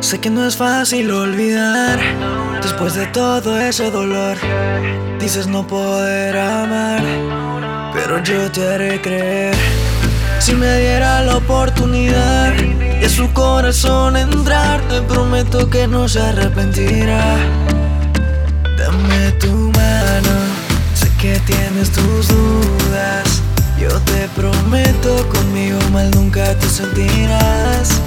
Sé que no es fácil olvidar después de todo ese dolor. Dices no poder amar, pero yo te haré creer. Si me diera la oportunidad de su corazón entrar, te prometo que no se arrepentirá. Dame tu mano, sé que tienes tus dudas. Yo te prometo conmigo mal nunca te sentirás.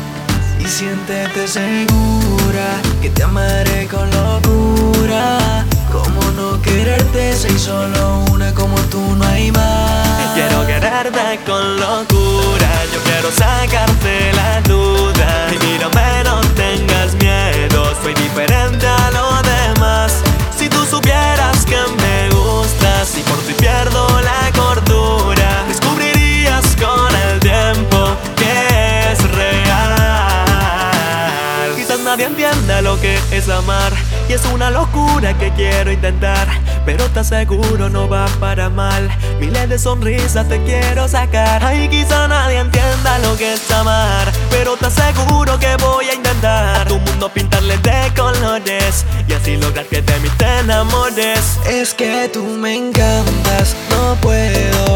Y siéntete segura que te amaré con locura. Como no quererte, si solo una como tú no hay más. Quiero quererte con locura, yo quiero sacarte la duda. Y mírame, nadie entienda lo que es amar. Y es una locura que quiero intentar Pero te aseguro no va para mal Miles de sonrisas te quiero sacar Ay, quizá nadie entienda lo que es amar Pero te aseguro que voy a intentar A tu mundo pintarle de colores Y así lograr que de mí te enamores Es que tú me encantas, no puedo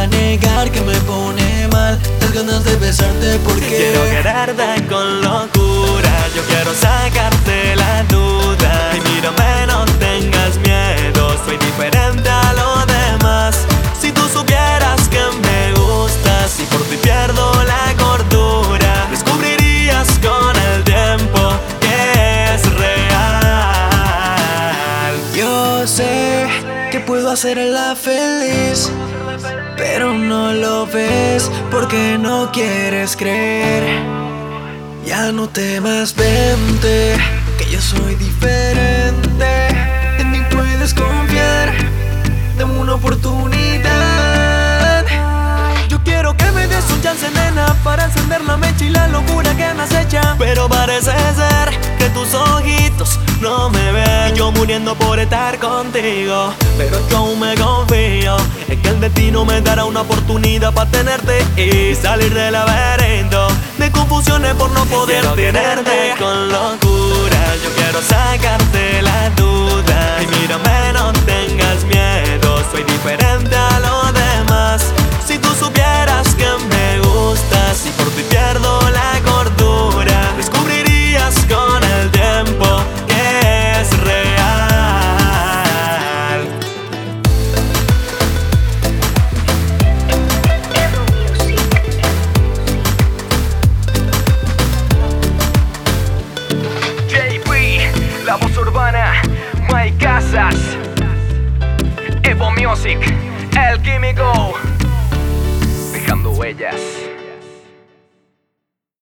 a negar que me pone mal. Las ganas de besarte porque Quiero quererte con locura. Yo quiero sacarte la duda. Y mírame, no tengas miedo. Soy diferente a lo demás. Si tú supieras que me gustas Y por ti pierdo la cordura Descubrirías con el tiempo que es real. Yo sé puedo hacerla feliz pero no lo ves porque no quieres creer. Ya no temas, vente, que yo soy diferente. En mí puedes confiar, dame una oportunidad. Yo quiero que me des un chance, nena, para encender la mecha y la locura que me acecha. Pero parece ser que tus ojitos no me ven. Y yo muriendo por estar contigo, pero yo aún me confío en que el destino me dará una oportunidad para tenerte y salir del laberinto de confusiones por no poder tenerte con locura. Yo quiero sacarte la duda y mírame, urbana, Mike Casas, Evo Music, El Químico, dejando huellas.